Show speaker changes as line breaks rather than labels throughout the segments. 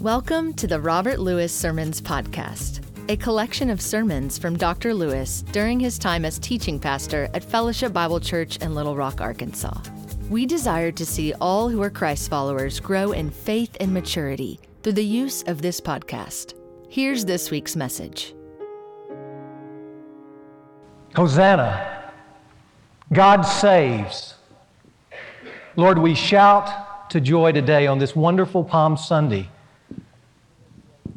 Welcome to the Robert Lewis Sermons Podcast, a collection of sermons from Dr. Lewis during his time as teaching pastor at Fellowship Bible Church in Little Rock, Arkansas. We desire to see all who are Christ followers grow in faith and maturity through the use of this podcast. Here's this week's message
Hosanna. God saves. Lord, we shout to joy today on this wonderful Palm Sunday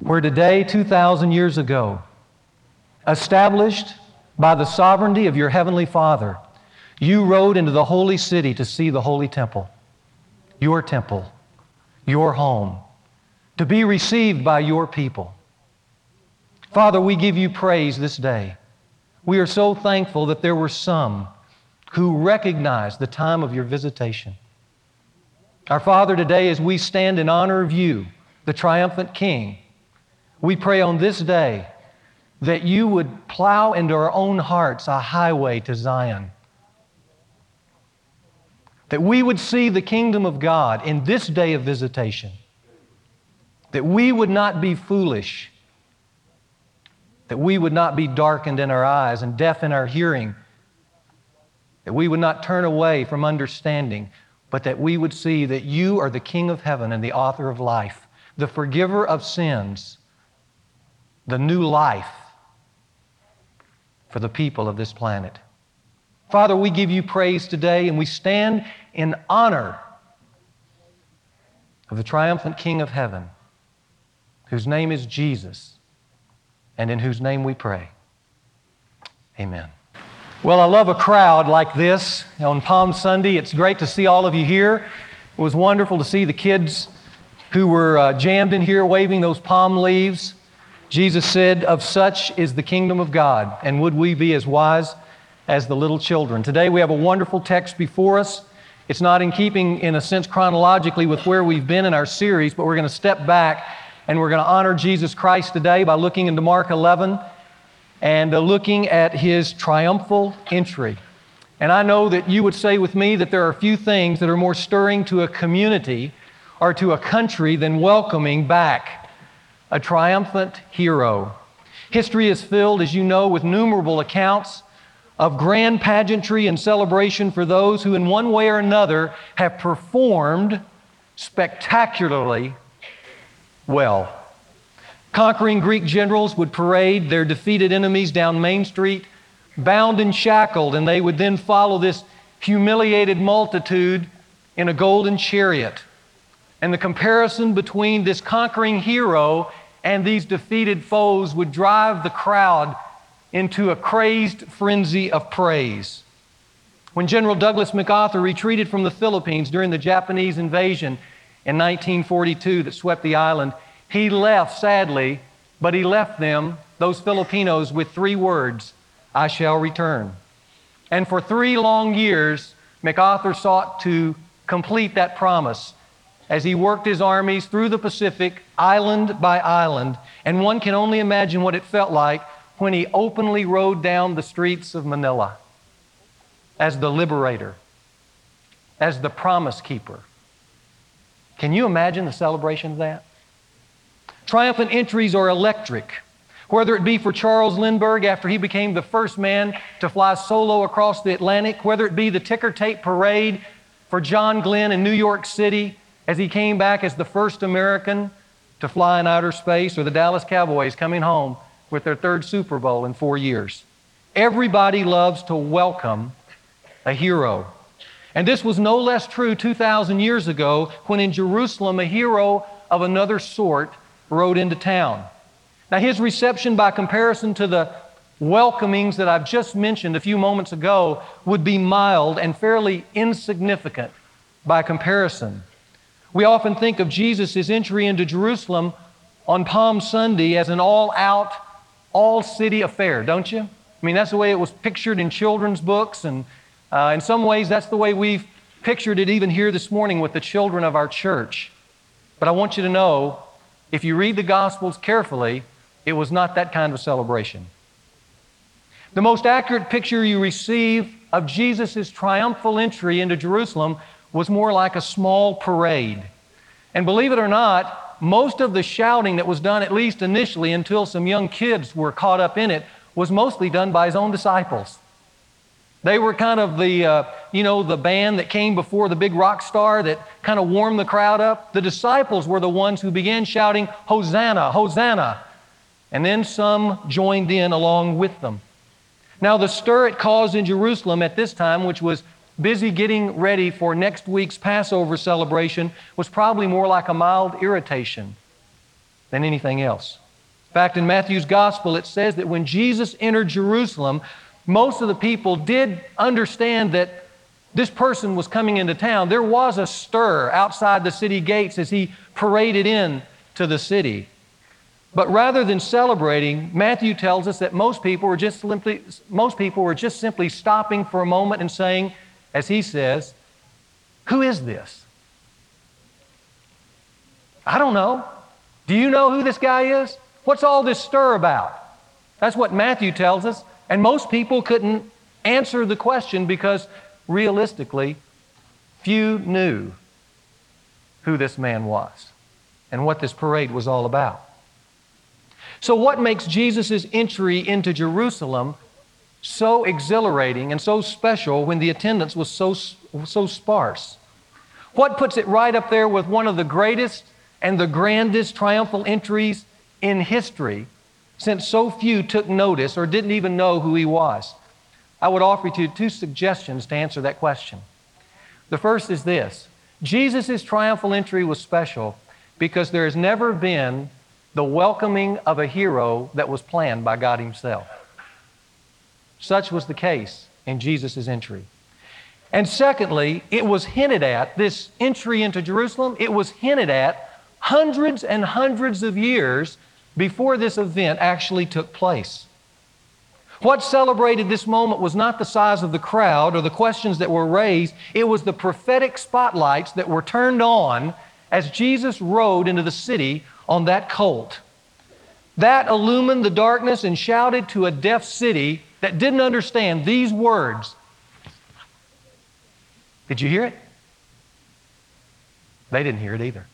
where today, 2,000 years ago, established by the sovereignty of your Heavenly Father, you rode into the holy city to see the holy temple, your temple, your home, to be received by your people. Father, we give you praise this day. We are so thankful that there were some who recognized the time of your visitation. Our Father, today, as we stand in honor of you, the triumphant King, we pray on this day that you would plow into our own hearts a highway to Zion. That we would see the kingdom of God in this day of visitation. That we would not be foolish. That we would not be darkened in our eyes and deaf in our hearing. That we would not turn away from understanding, but that we would see that you are the King of heaven and the author of life, the forgiver of sins the new life for the people of this planet. Father, we give you praise today and we stand in honor of the triumphant King of heaven, whose name is Jesus, and in whose name we pray. Amen. Well, I love a crowd like this on Palm Sunday. It's great to see all of you here. It was wonderful to see the kids who were uh, jammed in here waving those palm leaves. Jesus said, Of such is the kingdom of God, and would we be as wise as the little children? Today we have a wonderful text before us. It's not in keeping, in a sense, chronologically with where we've been in our series, but we're going to step back and we're going to honor Jesus Christ today by looking into Mark 11 and uh, looking at his triumphal entry. And I know that you would say with me that there are few things that are more stirring to a community or to a country than welcoming back a triumphant hero. History is filled, as you know, with numerable accounts of grand pageantry and celebration for those who, in one way or another, have performed spectacularly well. Conquering Greek generals would parade their defeated enemies down Main Street, bound and shackled, and they would then follow this humiliated multitude in a golden chariot. And the comparison between this conquering hero and these defeated foes would drive the crowd into a crazed frenzy of praise. When General Douglas MacArthur retreated from the Philippines during the Japanese invasion in 1942 that swept the island, he left sadly, but he left them, those Filipinos, with three words I shall return. And for three long years, MacArthur sought to complete that promise as he worked his armies through the Pacific, island by island, and one can only imagine what it felt like when he openly rode down the streets of Manila as the liberator, as the promise keeper. Can you imagine the celebration of that? Triumphant entries are electric. Whether it be for Charles Lindbergh after he became the first man to fly solo across the Atlantic, whether it be the ticker tape parade for John Glenn in New York City, as he came back as the first American to fly in outer space, or the Dallas Cowboys coming home with their third Super Bowl in four years. Everybody loves to welcome a hero. And this was no less true 2,000 years ago when in Jerusalem a hero of another sort rode into town. Now, his reception, by comparison to the welcomings that I've just mentioned a few moments ago, would be mild and fairly insignificant by comparison. We often think of Jesus' entry into Jerusalem on Palm Sunday as an all out, all city affair, don't you? I mean, that's the way it was pictured in children's books, and uh, in some ways, that's the way we've pictured it even here this morning with the children of our church. But I want you to know if you read the Gospels carefully, it was not that kind of celebration. The most accurate picture you receive of Jesus' triumphal entry into Jerusalem was more like a small parade. And believe it or not, most of the shouting that was done, at least initially, until some young kids were caught up in it, was mostly done by his own disciples. They were kind of the, uh, you know, the band that came before the big rock star that kind of warmed the crowd up. The disciples were the ones who began shouting, Hosanna, Hosanna. And then some joined in along with them. Now, the stir it caused in Jerusalem at this time, which was busy getting ready for next week's Passover celebration, was probably more like a mild irritation than anything else. In fact, in Matthew's gospel, it says that when Jesus entered Jerusalem, most of the people did understand that this person was coming into town. There was a stir outside the city gates as he paraded in to the city. But rather than celebrating, Matthew tells us that most people were just simply, most people were just simply stopping for a moment and saying, as he says, Who is this? I don't know. Do you know who this guy is? What's all this stir about? That's what Matthew tells us. And most people couldn't answer the question because realistically, few knew who this man was and what this parade was all about. So, what makes Jesus' entry into Jerusalem so exhilarating and so special when the attendance was so, so sparse? What puts it right up there with one of the greatest and the grandest triumphal entries in history since so few took notice or didn't even know who he was? I would offer you two suggestions to answer that question. The first is this Jesus' triumphal entry was special because there has never been the welcoming of a hero that was planned by God Himself. Such was the case in Jesus' entry. And secondly, it was hinted at, this entry into Jerusalem, it was hinted at hundreds and hundreds of years before this event actually took place. What celebrated this moment was not the size of the crowd or the questions that were raised, it was the prophetic spotlights that were turned on as Jesus rode into the city on that colt. That illumined the darkness and shouted to a deaf city that didn't understand these words. Did you hear it? They didn't hear it either.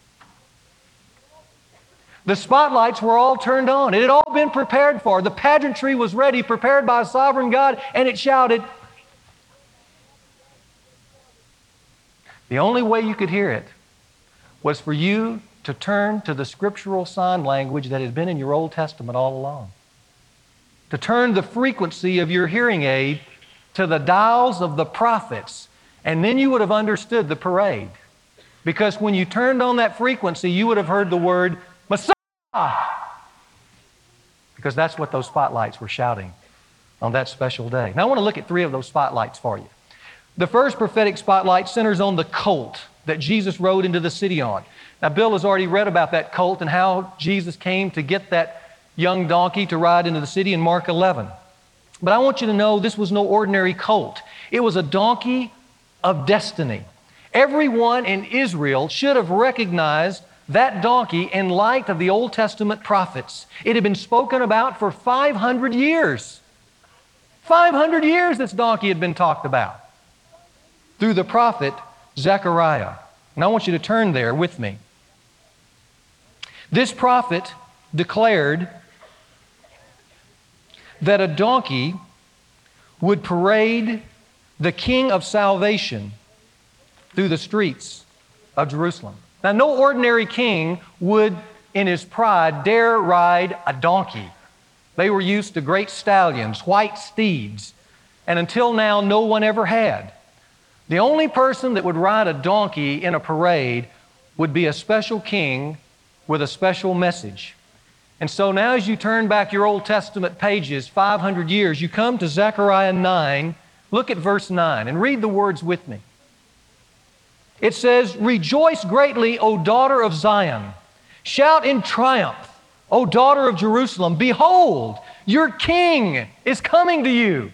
The spotlights were all turned on. It had all been prepared for. The pageantry was ready, prepared by a sovereign God, and it shouted. The only way you could hear it was for you to turn to the scriptural sign language that had been in your Old Testament all along. To turn the frequency of your hearing aid to the dials of the prophets, and then you would have understood the parade. Because when you turned on that frequency, you would have heard the word Messiah. Because that's what those spotlights were shouting on that special day. Now, I want to look at three of those spotlights for you. The first prophetic spotlight centers on the colt that Jesus rode into the city on. Now, Bill has already read about that colt and how Jesus came to get that young donkey to ride into the city in Mark 11. But I want you to know this was no ordinary colt, it was a donkey of destiny. Everyone in Israel should have recognized that donkey in light of the Old Testament prophets. It had been spoken about for 500 years. 500 years this donkey had been talked about through the prophet Zechariah. And I want you to turn there with me. This prophet declared that a donkey would parade the king of salvation through the streets of Jerusalem. Now, no ordinary king would, in his pride, dare ride a donkey. They were used to great stallions, white steeds, and until now, no one ever had. The only person that would ride a donkey in a parade would be a special king with a special message. And so now, as you turn back your Old Testament pages 500 years, you come to Zechariah 9. Look at verse 9 and read the words with me. It says, Rejoice greatly, O daughter of Zion. Shout in triumph, O daughter of Jerusalem. Behold, your king is coming to you.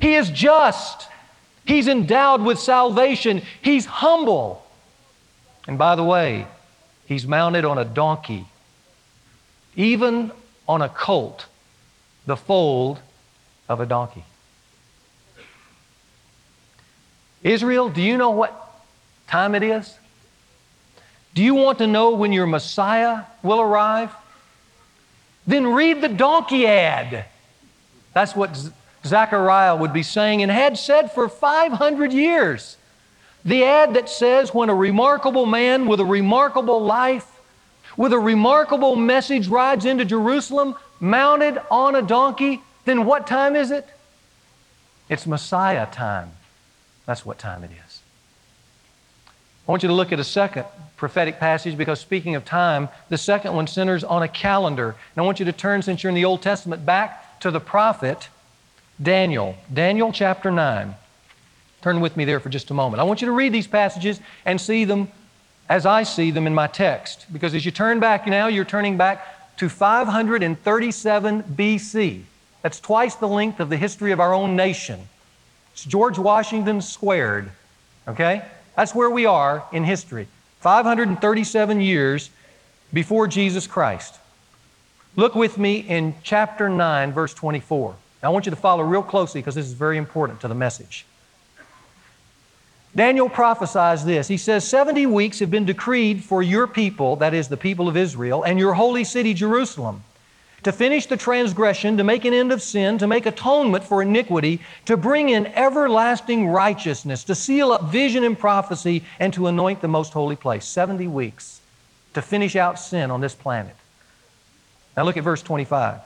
He is just. He's endowed with salvation. He's humble. And by the way, he's mounted on a donkey, even on a colt, the fold of a donkey. Israel, do you know what time it is? Do you want to know when your Messiah will arrive? Then read the donkey ad. That's what Zechariah would be saying and had said for 500 years. The ad that says, when a remarkable man with a remarkable life, with a remarkable message rides into Jerusalem, mounted on a donkey, then what time is it? It's Messiah time. That's what time it is. I want you to look at a second prophetic passage because speaking of time, the second one centers on a calendar. And I want you to turn, since you're in the Old Testament, back to the prophet Daniel. Daniel chapter 9. Turn with me there for just a moment. I want you to read these passages and see them as I see them in my text. Because as you turn back now, you're turning back to 537 BC. That's twice the length of the history of our own nation. It's George Washington squared. Okay? That's where we are in history. 537 years before Jesus Christ. Look with me in chapter 9, verse 24. Now, I want you to follow real closely because this is very important to the message. Daniel prophesies this. He says, 70 weeks have been decreed for your people, that is, the people of Israel, and your holy city, Jerusalem, to finish the transgression, to make an end of sin, to make atonement for iniquity, to bring in everlasting righteousness, to seal up vision and prophecy, and to anoint the most holy place. 70 weeks to finish out sin on this planet. Now look at verse 25.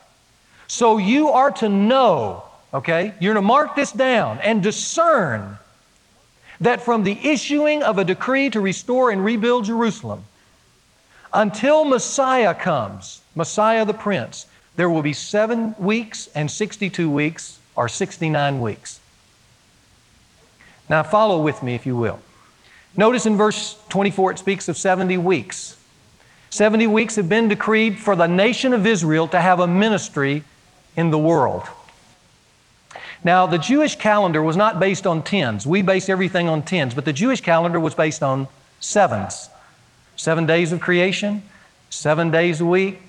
So you are to know, okay? You're to mark this down and discern that from the issuing of a decree to restore and rebuild Jerusalem until Messiah comes, Messiah the Prince, there will be seven weeks and 62 weeks or 69 weeks. Now, follow with me, if you will. Notice in verse 24 it speaks of 70 weeks. 70 weeks have been decreed for the nation of Israel to have a ministry in the world. Now, the Jewish calendar was not based on tens. We base everything on tens, but the Jewish calendar was based on sevens. Seven days of creation, seven days a week,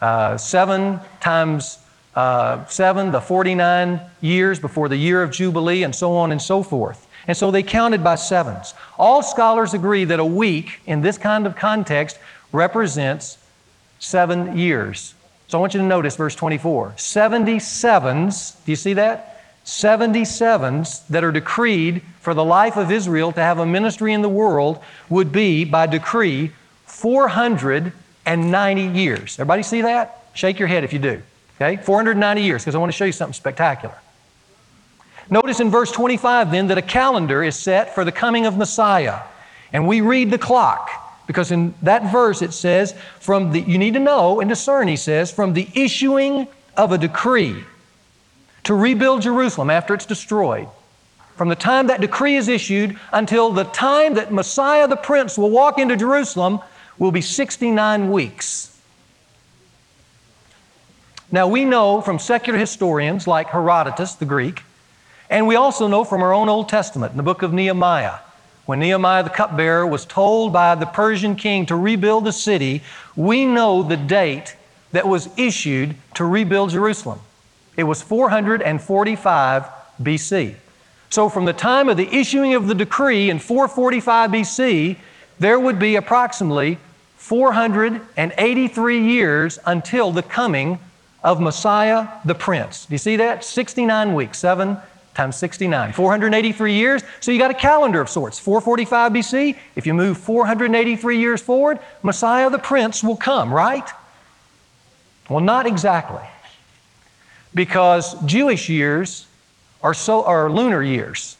uh, seven times uh, seven, the 49 years before the year of Jubilee, and so on and so forth. And so they counted by sevens. All scholars agree that a week in this kind of context represents seven years. So I want you to notice verse 24. 77s, do you see that? 77s that are decreed for the life of Israel to have a ministry in the world would be, by decree, 490 years. Everybody see that? Shake your head if you do. Okay? 490 years, because I want to show you something spectacular. Notice in verse 25 then that a calendar is set for the coming of Messiah. And we read the clock. Because in that verse it says, from the, you need to know and discern, he says, from the issuing of a decree to rebuild Jerusalem after it's destroyed. From the time that decree is issued until the time that Messiah the Prince will walk into Jerusalem will be 69 weeks. Now, we know from secular historians like Herodotus, the Greek, and we also know from our own Old Testament in the book of Nehemiah, when Nehemiah the cupbearer was told by the Persian king to rebuild the city, we know the date that was issued to rebuild Jerusalem. It was 445 BC. So, from the time of the issuing of the decree in 445 BC, there would be approximately 483 years until the coming of Messiah the Prince. Do you see that? 69 weeks, 7 times 69. 483 years. So you got a calendar of sorts. 445 BC, if you move 483 years forward, Messiah the Prince will come, right? Well, not exactly because Jewish years are, so, are lunar years.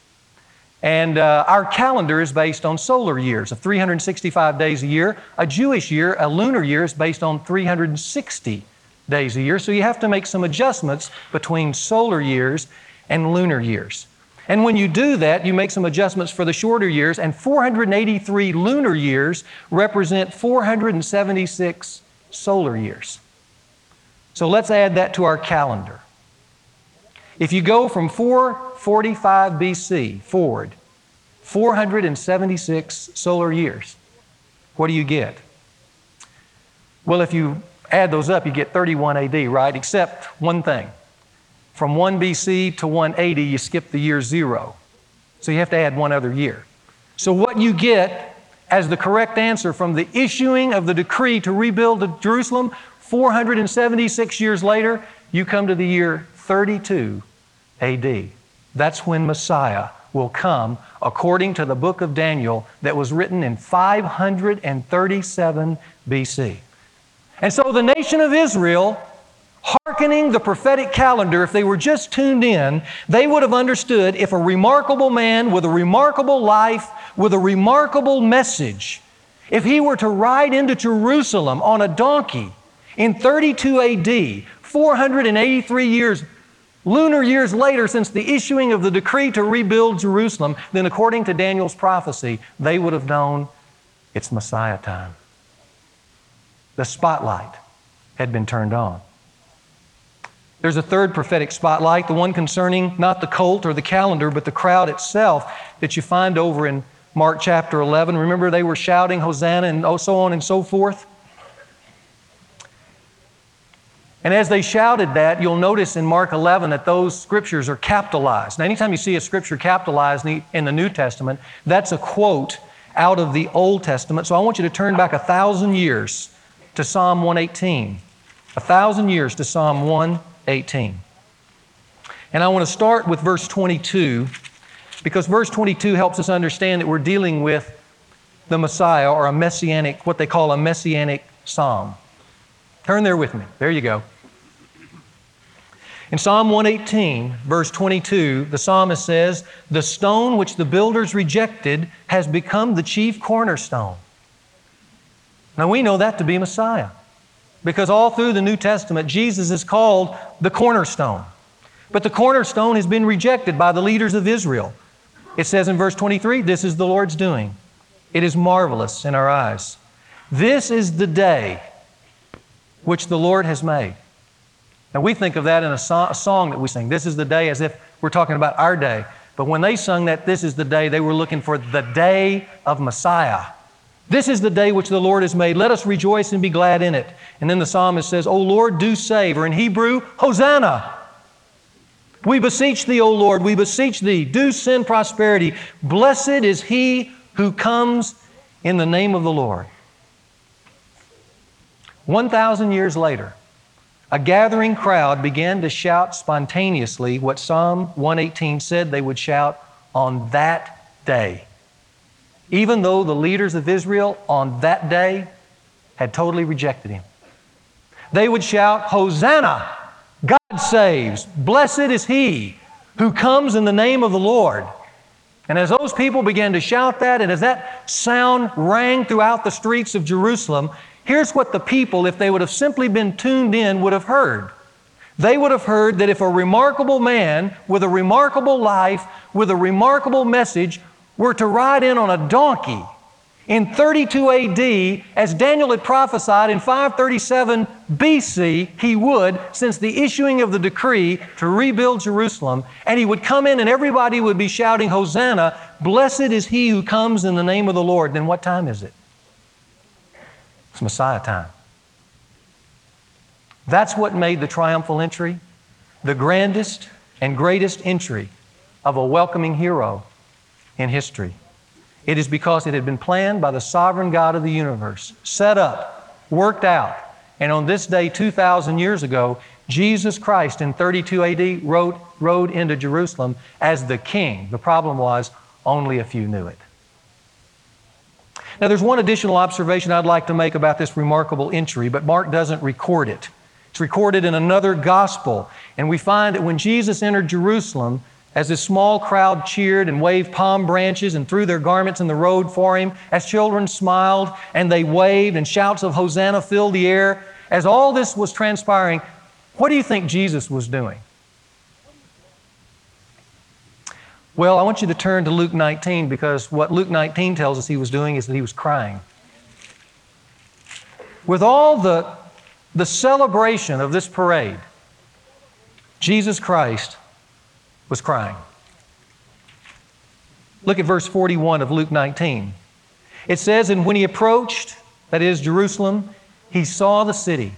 And uh, our calendar is based on solar years of 365 days a year. A Jewish year, a lunar year, is based on 360 days a year. So you have to make some adjustments between solar years and lunar years. And when you do that, you make some adjustments for the shorter years, and 483 lunar years represent 476 solar years. So let's add that to our calendar. If you go from 445 BC forward, 476 solar years, what do you get? Well, if you add those up, you get 31 AD, right? Except one thing. From 1 BC to 180, you skip the year zero. So you have to add one other year. So what you get as the correct answer from the issuing of the decree to rebuild Jerusalem 476 years later, you come to the year 32 AD. That's when Messiah will come according to the book of Daniel that was written in 537 BC. And so the nation of Israel, hearkening the prophetic calendar, if they were just tuned in, they would have understood if a remarkable man with a remarkable life, with a remarkable message, if he were to ride into Jerusalem on a donkey in 32 AD, 483 years lunar years later, since the issuing of the decree to rebuild Jerusalem, then according to Daniel's prophecy, they would have known it's Messiah time. The spotlight had been turned on. There's a third prophetic spotlight, the one concerning not the colt or the calendar, but the crowd itself that you find over in Mark chapter 11. Remember, they were shouting Hosanna and so on and so forth. And as they shouted that, you'll notice in Mark 11 that those scriptures are capitalized. Now, anytime you see a scripture capitalized in the New Testament, that's a quote out of the Old Testament. So I want you to turn back a thousand years to Psalm 118. A thousand years to Psalm 118. And I want to start with verse 22 because verse 22 helps us understand that we're dealing with the Messiah or a messianic, what they call a messianic psalm. Turn there with me. There you go. In Psalm 118, verse 22, the psalmist says, The stone which the builders rejected has become the chief cornerstone. Now we know that to be Messiah because all through the New Testament, Jesus is called the cornerstone. But the cornerstone has been rejected by the leaders of Israel. It says in verse 23, This is the Lord's doing. It is marvelous in our eyes. This is the day which the Lord has made. Now, we think of that in a, so- a, song that we sing. This is the day as if we're talking about our day. But when they sung that, this is the day, they were looking for the day of Messiah. This is the day which the Lord has made. Let us rejoice and be glad in it. And then the psalmist says, O Lord, do save. Or in Hebrew, Hosanna. We beseech thee, O Lord, we beseech thee, do send prosperity. Blessed is he who comes in the name of the Lord. 1,000 years later, a gathering crowd began to shout spontaneously what Psalm 118 said they would shout on that day. Even though the leaders of Israel on that day had totally rejected him. They would shout, Hosanna! God saves! Blessed is he who comes in the name of the Lord. And as those people began to shout that, and as that sound rang throughout the streets of Jerusalem, Here's what the people, if they would have simply been tuned in, would have heard. They would have heard that if a remarkable man with a remarkable life, with a remarkable message, were to ride in on a donkey in 32 AD, as Daniel had prophesied in 537 BC, he would, since the issuing of the decree to rebuild Jerusalem, and he would come in and everybody would be shouting, Hosanna, blessed is he who comes in the name of the Lord. Then what time is it? It's Messiah time. That's what made the triumphal entry the grandest and greatest entry of a welcoming hero in history. It is because it had been planned by the sovereign God of the universe, set up, worked out, and on this day 2,000 years ago, Jesus Christ in 32 AD rode, rode into Jerusalem as the king. The problem was only a few knew it. Now, there's one additional observation I'd like to make about this remarkable entry, but Mark doesn't record it. It's recorded in another gospel. And we find that when Jesus entered Jerusalem, as this small crowd cheered and waved palm branches and threw their garments in the road for him, as children smiled and they waved and shouts of Hosanna filled the air, as all this was transpiring, what do you think Jesus was doing? Well, I want you to turn to Luke 19 because what Luke 19 tells us he was doing is that he was crying. With all the, the celebration of this parade, Jesus Christ was crying. Look at verse 41 of Luke 19. It says, And when he approached, that is Jerusalem, he saw the city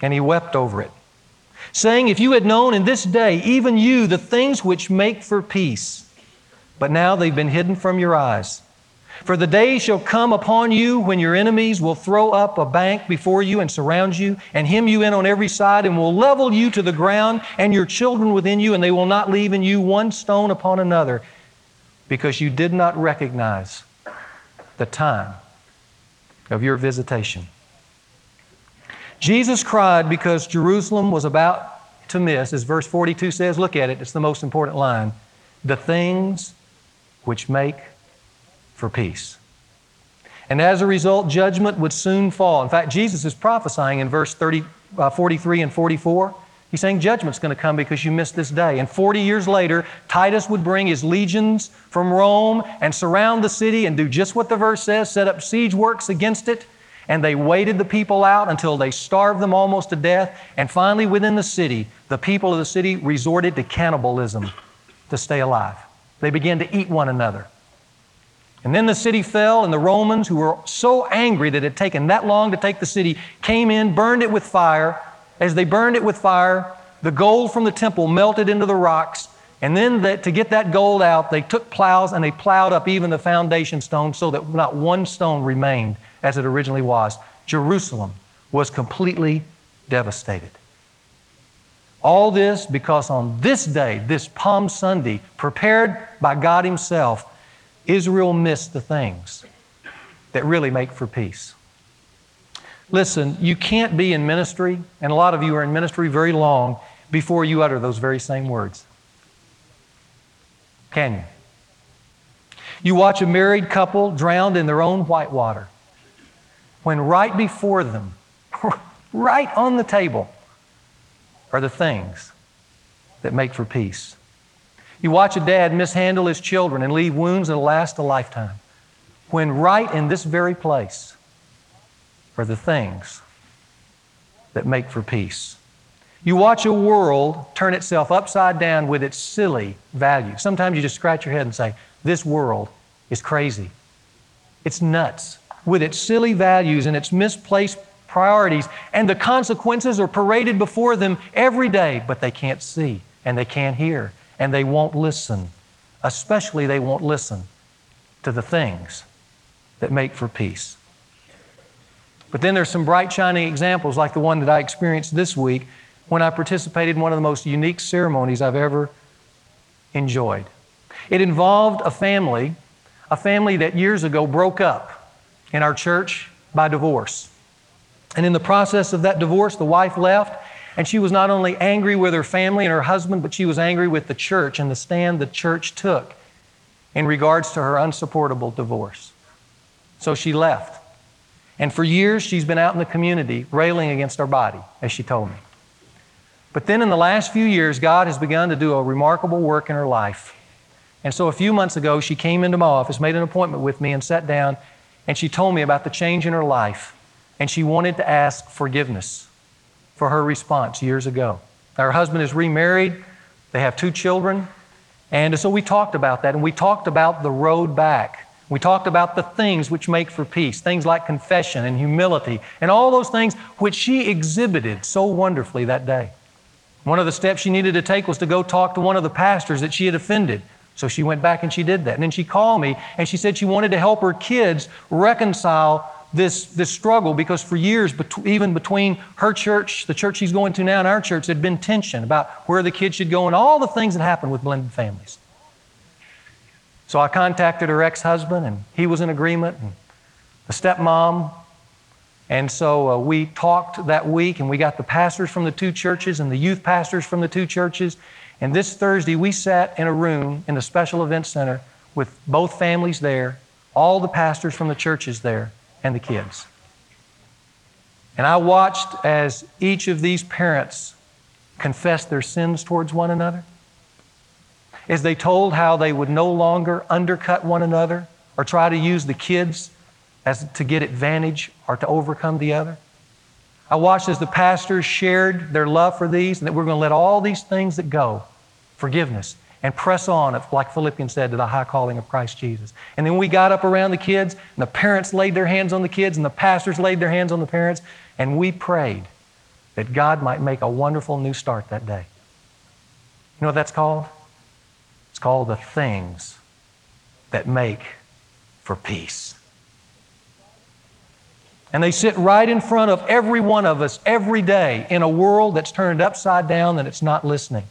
and he wept over it saying, If you had known in this day, even you, the things which make for peace, but now they've been hidden from your eyes. For the day shall come upon you when your enemies will throw up a bank before you and surround you, and hem you in on every side, and will level you to the ground, and your children within you, and they will not leave in you one stone upon another, because you did not recognize the time of your visitation. Jesus cried because Jerusalem was about to miss, as verse 42 says, look at it, it's the most important line the things which make for peace. And as a result, judgment would soon fall. In fact, Jesus is prophesying in verse 30, uh, 43 and 44. He's saying judgment's going to come because you missed this day. And 40 years later, Titus would bring his legions from Rome and surround the city and do just what the verse says set up siege works against it. And they waited the people out until they starved them almost to death. And finally, within the city, the people of the city resorted to cannibalism to stay alive. They began to eat one another. And then the city fell, and the Romans, who were so angry that it had taken that long to take the city, came in, burned it with fire. As they burned it with fire, the gold from the temple melted into the rocks. And then that, to get that gold out, they took plows and they plowed up even the foundation stone so that not one stone remained as it originally was. Jerusalem was completely devastated. All this because on this day, this Palm Sunday, prepared by God Himself, Israel missed the things that really make for peace. Listen, you can't be in ministry, and a lot of you are in ministry very long before you utter those very same words. Can you? You watch a married couple drowned in their own whitewater when right before them, right on the table, are the things that make for peace. You watch a dad mishandle his children and leave wounds that'll last a lifetime. When right in this very place are the things that make for peace. You watch a world turn itself upside down with its silly values. Sometimes you just scratch your head and say, This world is crazy. It's nuts with its silly values and its misplaced priorities, and the consequences are paraded before them every day, but they can't see and they can't hear and they won't listen. Especially, they won't listen to the things that make for peace. But then there's some bright, shining examples like the one that I experienced this week when I participated in one of the most unique ceremonies I've ever enjoyed. It involved a family, a family that years ago broke up in our church by divorce. And in the process of that divorce, the wife left and she was not only angry with her family and her husband, but she was angry with the church and the stand the church took in regards to her unsupportable divorce. So she left. And for years, she's been out in the community railing against our body, as she told me. But then in the last few years, God has begun to do a remarkable work in her life. And so a few months ago, she came into my office, made an appointment with me, and sat down, and she told me about the change in her life. And she wanted to ask forgiveness for her response years ago. Her husband is remarried, they have two children, and so we talked about that, and we talked about the road back. We talked about the things which make for peace, things like confession and humility, and all those things which she exhibited so wonderfully that day. One of the steps she needed to take was to go talk to one of the pastors that she had offended. So she went back and she did that. And then she called me and she said she wanted to help her kids reconcile this, this struggle because for years, bet- even between her church, the church she's going to now, and our church, there'd been tension about where the kids should go and all the things that happen with blended families. So I contacted her ex husband, and he was in agreement, and the stepmom. And so uh, we talked that week, and we got the pastors from the two churches and the youth pastors from the two churches. And this Thursday, we sat in a room in the special event center with both families there, all the pastors from the churches there and the kids. And I watched as each of these parents confessed their sins towards one another, as they told how they would no longer undercut one another or try to use the kids as to get advantage or to overcome the other. I watched as the pastors shared their love for these and that we're going to let all these things that go, forgiveness, and press on, like Philippians said, to the high calling of Christ Jesus. And then we got up around the kids, and the parents laid their hands on the kids, and the pastors laid their hands on the parents, and we prayed that God might make a wonderful new start that day. You know what that's called? It's called the things that make for peace. And they sit right in front of every one of us every day in a world that's turned upside down and it's not listening.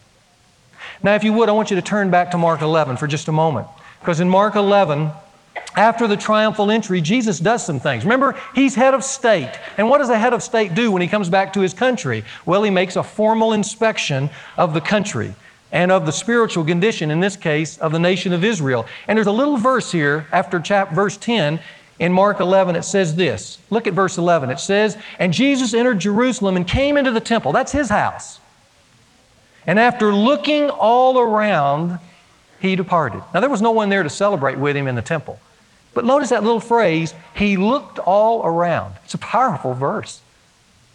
Now, if you would, I want you to turn back to Mark 11 for just a moment. Because in Mark 11, after the triumphal entry, Jesus does some things. Remember, he's head of state. And what does a head of state do when he comes back to his country? Well, he makes a formal inspection of the country and of the spiritual condition, in this case, of the nation of Israel. And there's a little verse here after chap- verse 10 in Mark 11, it says this. Look at verse 11. It says, And Jesus entered Jerusalem and came into the temple. That's his house. And after looking all around, he departed. Now, there was no one there to celebrate with him in the temple. But notice that little phrase, he looked all around. It's a powerful verse.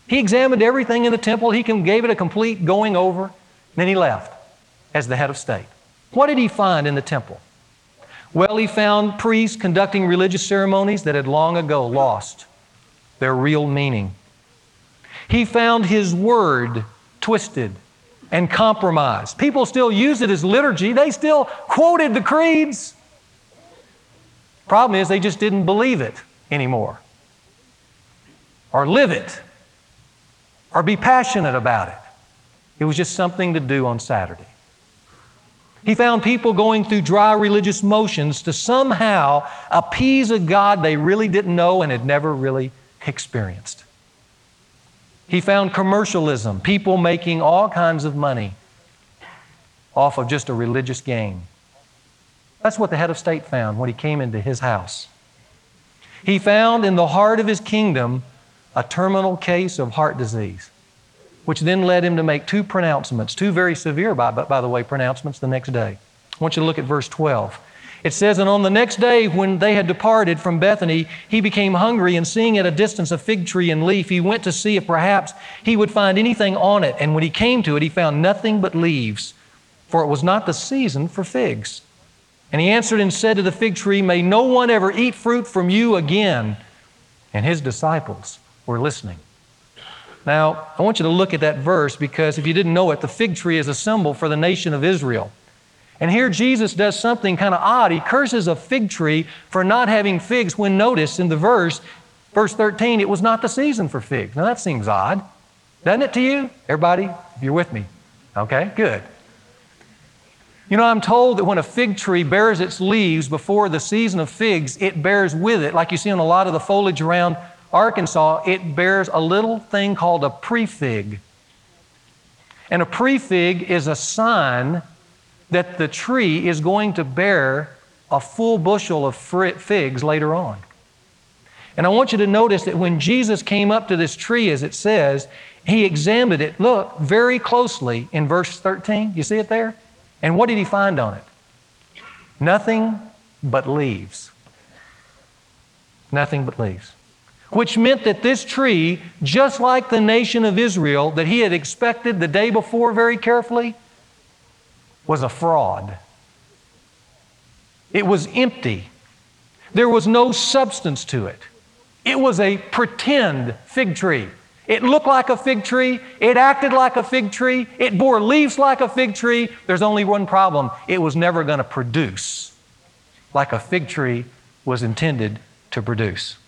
He examined everything in the temple, he gave it a complete going over, and then he left as the head of state. What did he find in the temple? Well, he found priests conducting religious ceremonies that had long ago lost their real meaning. He found his word twisted and compromised. People still use it as liturgy, they still quoted the creeds. Problem is, they just didn't believe it anymore, or live it, or be passionate about it. It was just something to do on Saturday. He found people going through dry religious motions to somehow appease a God they really didn't know and had never really experienced. He found commercialism, people making all kinds of money off of just a religious gain. That's what the head of state found when he came into his house. He found in the heart of his kingdom a terminal case of heart disease which then led him to make two pronouncements, two very severe, by, by the way, pronouncements the next day. I want you to look at verse 12. It says, And on the next day, when they had departed from Bethany, he became hungry, and seeing at a distance a fig tree and leaf, he went to see if perhaps he would find anything on it. And when he came to it, he found nothing but leaves, for it was not the season for figs. And he answered and said to the fig tree, May no one ever eat fruit from you again. And his disciples were listening. Now, I want you to look at that verse because if you didn't know it, the fig tree is a symbol for the nation of Israel. And here Jesus does something kind of odd. He curses a fig tree for not having figs when notice in the verse, verse 13, it was not the season for figs. Now that seems odd. Doesn't it to you? Everybody, you're with me. Okay, good. You know, I'm told that when a fig tree bears its leaves before the season of figs, it bears with it, like you see on a lot of the foliage around Arkansas, it bears a little thing called a prefig. And a prefig is a sign that the tree is going to bear a full bushel of figs later on. And I want you to notice that when Jesus came up to this tree, as it says, he examined it, look, very closely in verse 13. You see it there? And what did he find on it? Nothing but leaves. Nothing but leaves which meant that this tree, just like the nation of Israel that he had expected the day before very carefully, was a fraud. It was empty. There was no substance to it. It was a pretend fig tree. It looked like a fig tree. It acted like a fig tree. It bore leaves like a fig tree. There's only one problem it was never going to produce like a fig tree was intended to produce.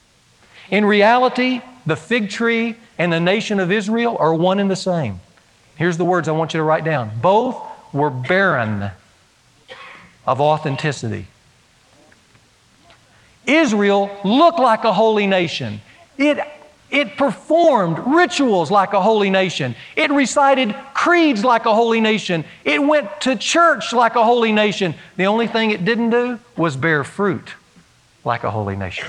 In reality, the fig tree and the nation of Israel are one and the same. Here's the words I want you to write down. Both were barren of authenticity. Israel looked like a holy nation. It, it performed rituals like a holy nation. It recited creeds like a holy nation. It went to church like a holy nation. The only thing it didn't do was bear fruit like a holy nation.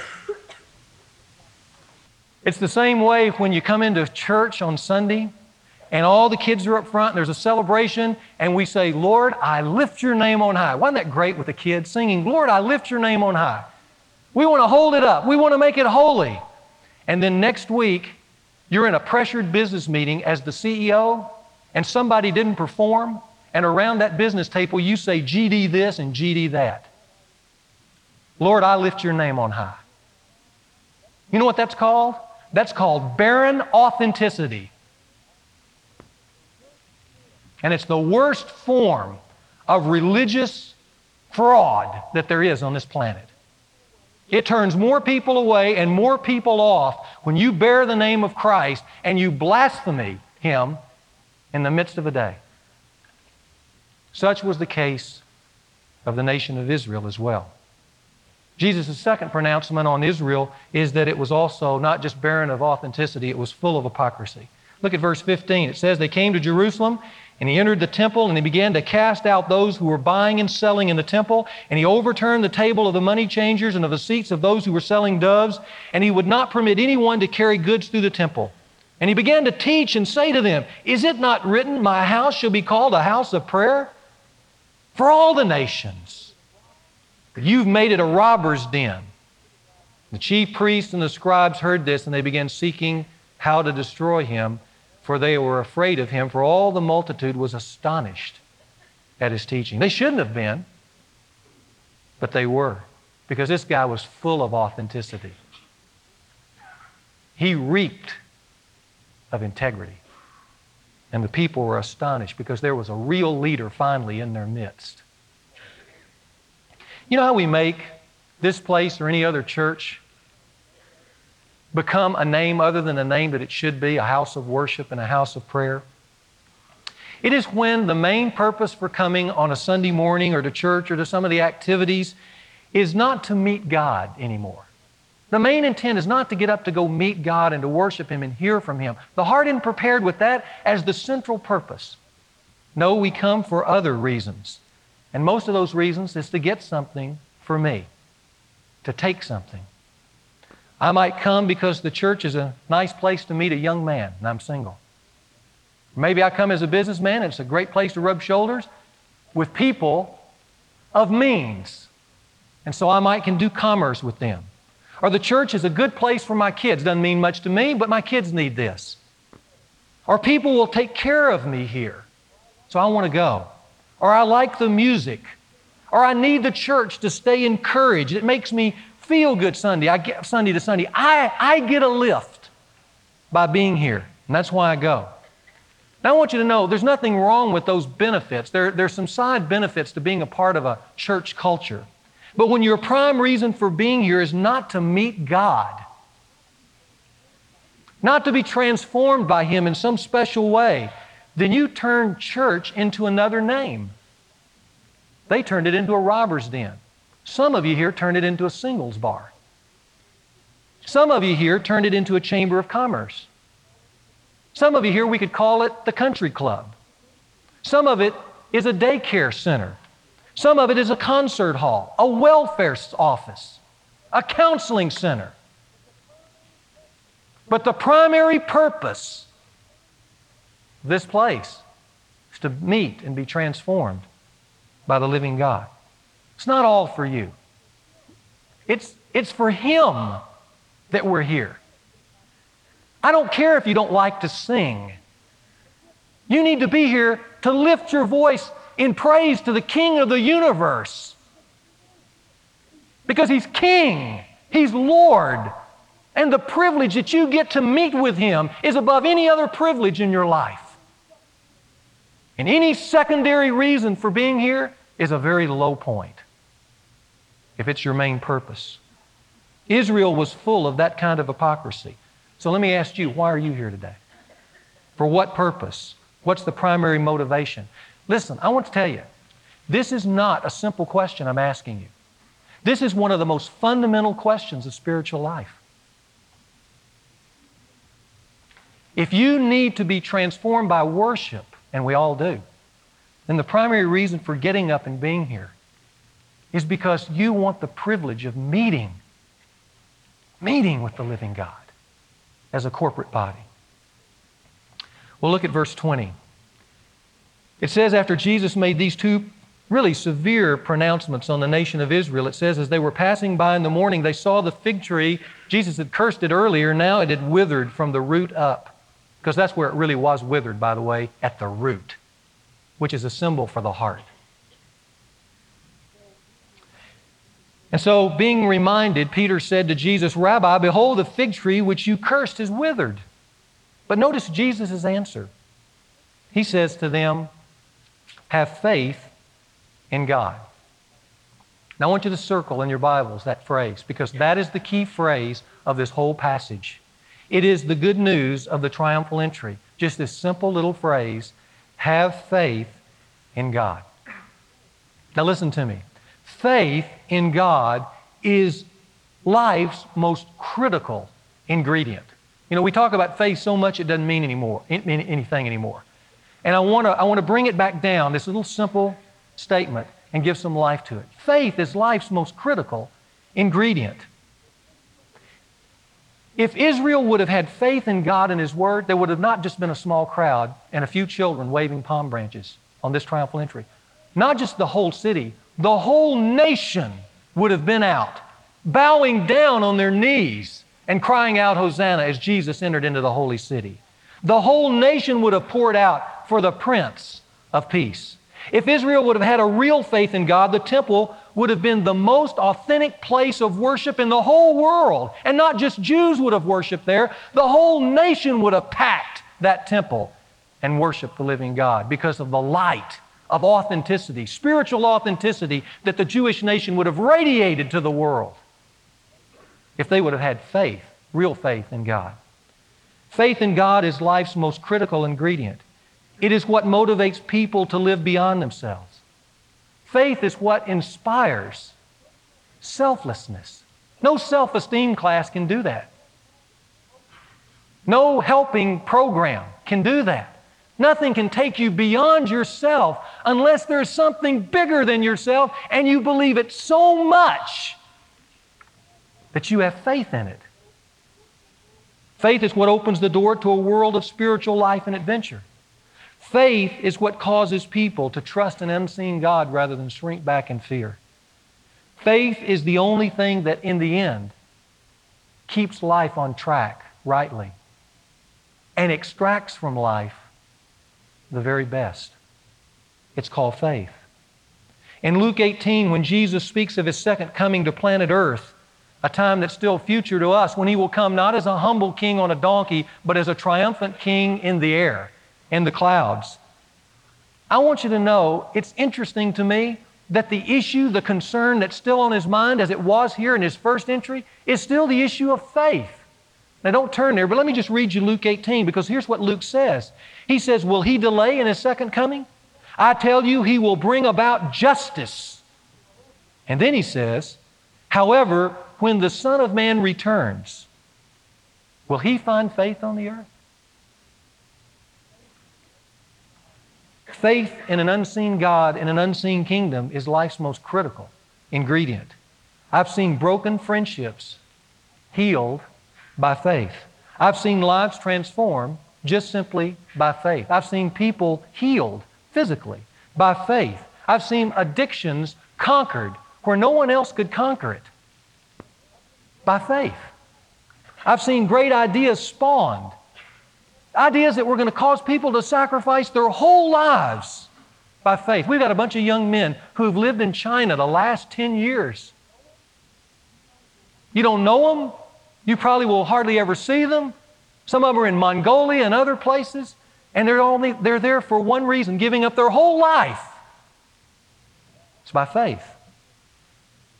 It's the same way when you come into church on Sunday and all the kids are up front and there's a celebration and we say, Lord, I lift your name on high. Wasn't that great with the kids singing, Lord, I lift your name on high? We want to hold it up, we want to make it holy. And then next week, you're in a pressured business meeting as the CEO and somebody didn't perform, and around that business table you say GD this and GD that. Lord, I lift your name on high. You know what that's called? That's called barren authenticity. And it's the worst form of religious fraud that there is on this planet. It turns more people away and more people off when you bear the name of Christ and you blaspheme Him in the midst of a day. Such was the case of the nation of Israel as well. Jesus' second pronouncement on Israel is that it was also not just barren of authenticity, it was full of hypocrisy. Look at verse 15. It says, They came to Jerusalem, and he entered the temple, and he began to cast out those who were buying and selling in the temple. And he overturned the table of the money changers and of the seats of those who were selling doves, and he would not permit anyone to carry goods through the temple. And he began to teach and say to them, Is it not written, My house shall be called a house of prayer for all the nations? But You've made it a robber's den. The chief priests and the scribes heard this, and they began seeking how to destroy him, for they were afraid of him, for all the multitude was astonished at his teaching. They shouldn't have been, but they were, because this guy was full of authenticity. He reeked of integrity. And the people were astonished because there was a real leader finally in their midst. You know how we make this place or any other church become a name other than the name that it should be a house of worship and a house of prayer? It is when the main purpose for coming on a Sunday morning or to church or to some of the activities is not to meet God anymore. The main intent is not to get up to go meet God and to worship Him and hear from Him. The heart isn't prepared with that as the central purpose. No, we come for other reasons. And most of those reasons is to get something for me, to take something. I might come because the church is a nice place to meet a young man and I'm single. Maybe I come as a businessman and it's a great place to rub shoulders with people of means. And so I might can do commerce with them. Or the church is a good place for my kids. Doesn't mean much to me, but my kids need this. Or people will take care of me here. So I want to go or I like the music, or I need the church to stay encouraged. It makes me feel good Sunday. I get Sunday to Sunday. I, I get a lift by being here, and that's why I go. Now, I want you to know there's nothing wrong with those benefits. There, there's some side benefits to being a part of a church culture. But when your prime reason for being here is not to meet God, not to be transformed by Him in some special way, then you turn church into another name. They turned it into a robber's den. Some of you here turned it into a singles bar. Some of you here turned it into a chamber of commerce. Some of you here, we could call it the country club. Some of it is a daycare center. Some of it is a concert hall, a welfare office, a counseling center. But the primary purpose this place is to meet and be transformed by the living God. It's not all for you. It's, it's for Him that we're here. I don't care if you don't like to sing. You need to be here to lift your voice in praise to the King of the universe. Because He's King, He's Lord, and the privilege that you get to meet with Him is above any other privilege in your life. And any secondary reason for being here is a very low point if it's your main purpose. Israel was full of that kind of hypocrisy. So let me ask you, why are you here today? For what purpose? What's the primary motivation? Listen, I want to tell you, this is not a simple question I'm asking you. This is one of the most fundamental questions of spiritual life. If you need to be transformed by worship, and we all do, then the primary reason for getting up and being here is because you want the privilege of meeting, meeting with the living God as a corporate body. Well, look at verse 20. It says, after Jesus made these two really severe pronouncements on the nation of Israel, it says, as they were passing by in the morning, they saw the fig tree. Jesus had cursed it earlier, now it had withered from the root up. Because that's where it really was withered, by the way, at the root, which is a symbol for the heart. And so, being reminded, Peter said to Jesus, Rabbi, behold, the fig tree which you cursed is withered. But notice Jesus' answer. He says to them, Have faith in God. Now, I want you to circle in your Bibles that phrase because that is the key phrase of this whole passage. It is the good news of the triumphal entry. Just this simple little phrase have faith in God. Now, listen to me. Faith in God is life's most critical ingredient. You know, we talk about faith so much it doesn't mean anymore, mean anything anymore. And I want to I want to bring it back down, this little simple statement, and give some life to it. Faith is life's most critical ingredient. If Israel would have had faith in God and His Word, there would have not just been a small crowd and a few children waving palm branches on this triumphal entry. Not just the whole city, the whole nation would have been out, bowing down on their knees and crying out, Hosanna, as Jesus entered into the holy city. The whole nation would have poured out for the Prince of Peace. If Israel would have had a real faith in God, the temple would have been the most authentic place of worship in the whole world. And not just Jews would have worshiped there, the whole nation would have packed that temple and worshiped the living God because of the light of authenticity, spiritual authenticity that the Jewish nation would have radiated to the world if they would have had faith, real faith in God. Faith in God is life's most critical ingredient. It is what motivates people to live beyond themselves. Faith is what inspires selflessness. No self esteem class can do that. No helping program can do that. Nothing can take you beyond yourself unless there's something bigger than yourself and you believe it so much that you have faith in it. Faith is what opens the door to a world of spiritual life and adventure. Faith is what causes people to trust an unseen God rather than shrink back in fear. Faith is the only thing that, in the end, keeps life on track rightly and extracts from life the very best. It's called faith. In Luke 18, when Jesus speaks of his second coming to planet Earth, a time that's still future to us, when he will come not as a humble king on a donkey, but as a triumphant king in the air, in the clouds. I want you to know it's interesting to me that the issue, the concern that's still on his mind, as it was here in his first entry, is still the issue of faith. Now, don't turn there, but let me just read you Luke 18 because here's what Luke says. He says, Will he delay in his second coming? I tell you, he will bring about justice. And then he says, However, when the Son of Man returns, will he find faith on the earth? Faith in an unseen God in an unseen kingdom is life's most critical ingredient. I've seen broken friendships healed by faith. I've seen lives transformed just simply by faith. I've seen people healed physically by faith. I've seen addictions conquered where no one else could conquer it by faith. I've seen great ideas spawned, ideas that were going to cause people to sacrifice their whole lives by faith. We've got a bunch of young men who have lived in China the last 10 years. You don't know them, you probably will hardly ever see them. Some of them are in Mongolia and other places, and they're, only, they're there for one reason giving up their whole life. It's by faith.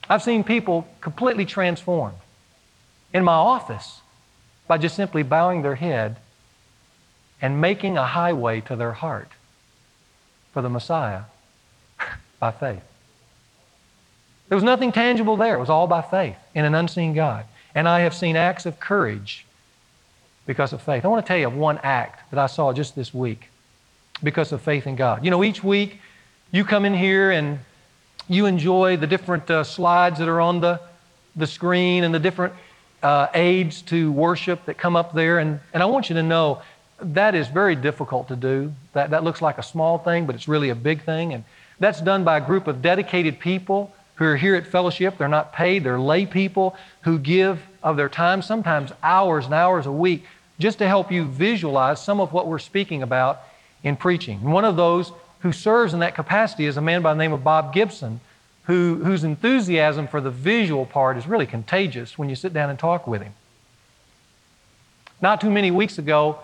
I've seen people completely transformed in my office by just simply bowing their head and making a highway to their heart for the Messiah by faith. There was nothing tangible there. It was all by faith in an unseen God. And I have seen acts of courage because of faith. I want to tell you of one act that I saw just this week because of faith in God. You know, each week you come in here and you enjoy the different uh, slides that are on the, the screen and the different uh, aids to worship that come up there. And, and I want you to know that is very difficult to do. That, that looks like a small thing, but it's really a big thing. And that's done by a group of dedicated people who are here at fellowship. They're not paid, they're lay people who give of their time, sometimes hours and hours a week, just to help you visualize some of what we're speaking about in preaching. one of those who serves in that capacity is a man by the name of Bob Gibson, who, whose enthusiasm for the visual part is really contagious when you sit down and talk with him. Not too many weeks ago,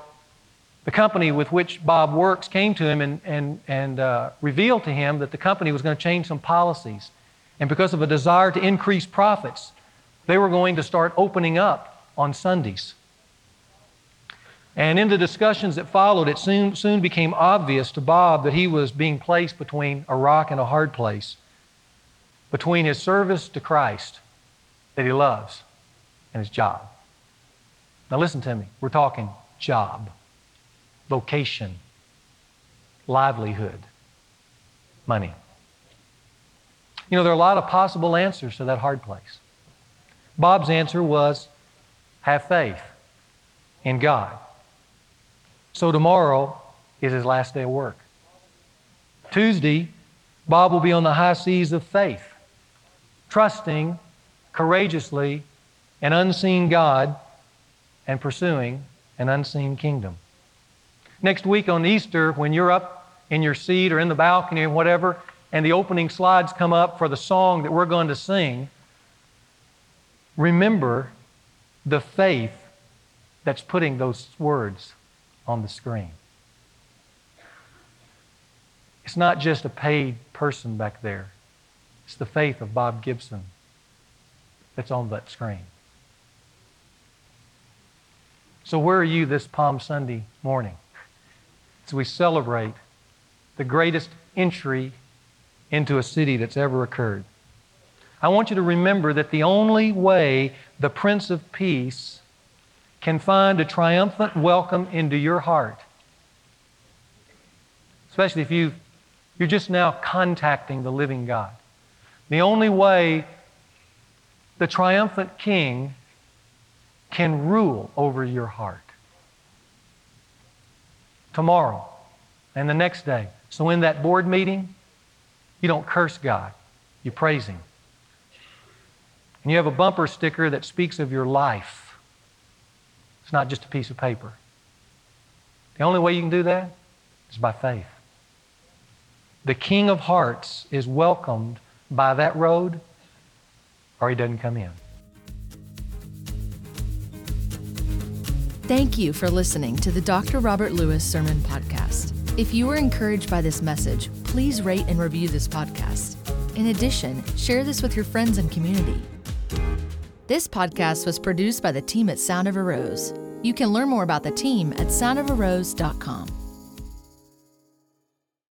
the company with which Bob works came to him and, and, and uh, revealed to him that the company was going to change some policies And because of a desire to increase profits, they were going to start opening up on Sundays. And in the discussions that followed, it soon, soon became obvious to Bob that he was being placed between a rock and a hard place, between his service to Christ that he loves and his job. Now, listen to me. We're talking job, vocation, livelihood, money. You know, there are a lot of possible answers to that hard place. Bob's answer was have faith in God. So tomorrow is his last day of work. Tuesday, Bob will be on the high seas of faith, trusting courageously an unseen God and pursuing an unseen kingdom. Next week on Easter, when you're up in your seat or in the balcony or whatever, and the opening slides come up for the song that we're going to sing, remember the faith that's putting those words on the screen. It's not just a paid person back there, it's the faith of Bob Gibson that's on that screen. So, where are you this Palm Sunday morning as we celebrate the greatest entry into a city that's ever occurred? I want you to remember that the only way the Prince of Peace can find a triumphant welcome into your heart, especially if you, you're just now contacting the living God. The only way the triumphant king can rule over your heart. Tomorrow and the next day. So, in that board meeting, you don't curse God, you praise Him. And you have a bumper sticker that speaks of your life. It's not just a piece of paper. The only way you can do that is by faith. The King of Hearts is welcomed by that road, or he doesn't come in.
Thank you for listening to the Dr. Robert Lewis Sermon Podcast. If you were encouraged by this message, please rate and review this podcast. In addition, share this with your friends and community. This podcast was produced by the team at Sound of a Rose. You can learn more about the team at soundofarose.com.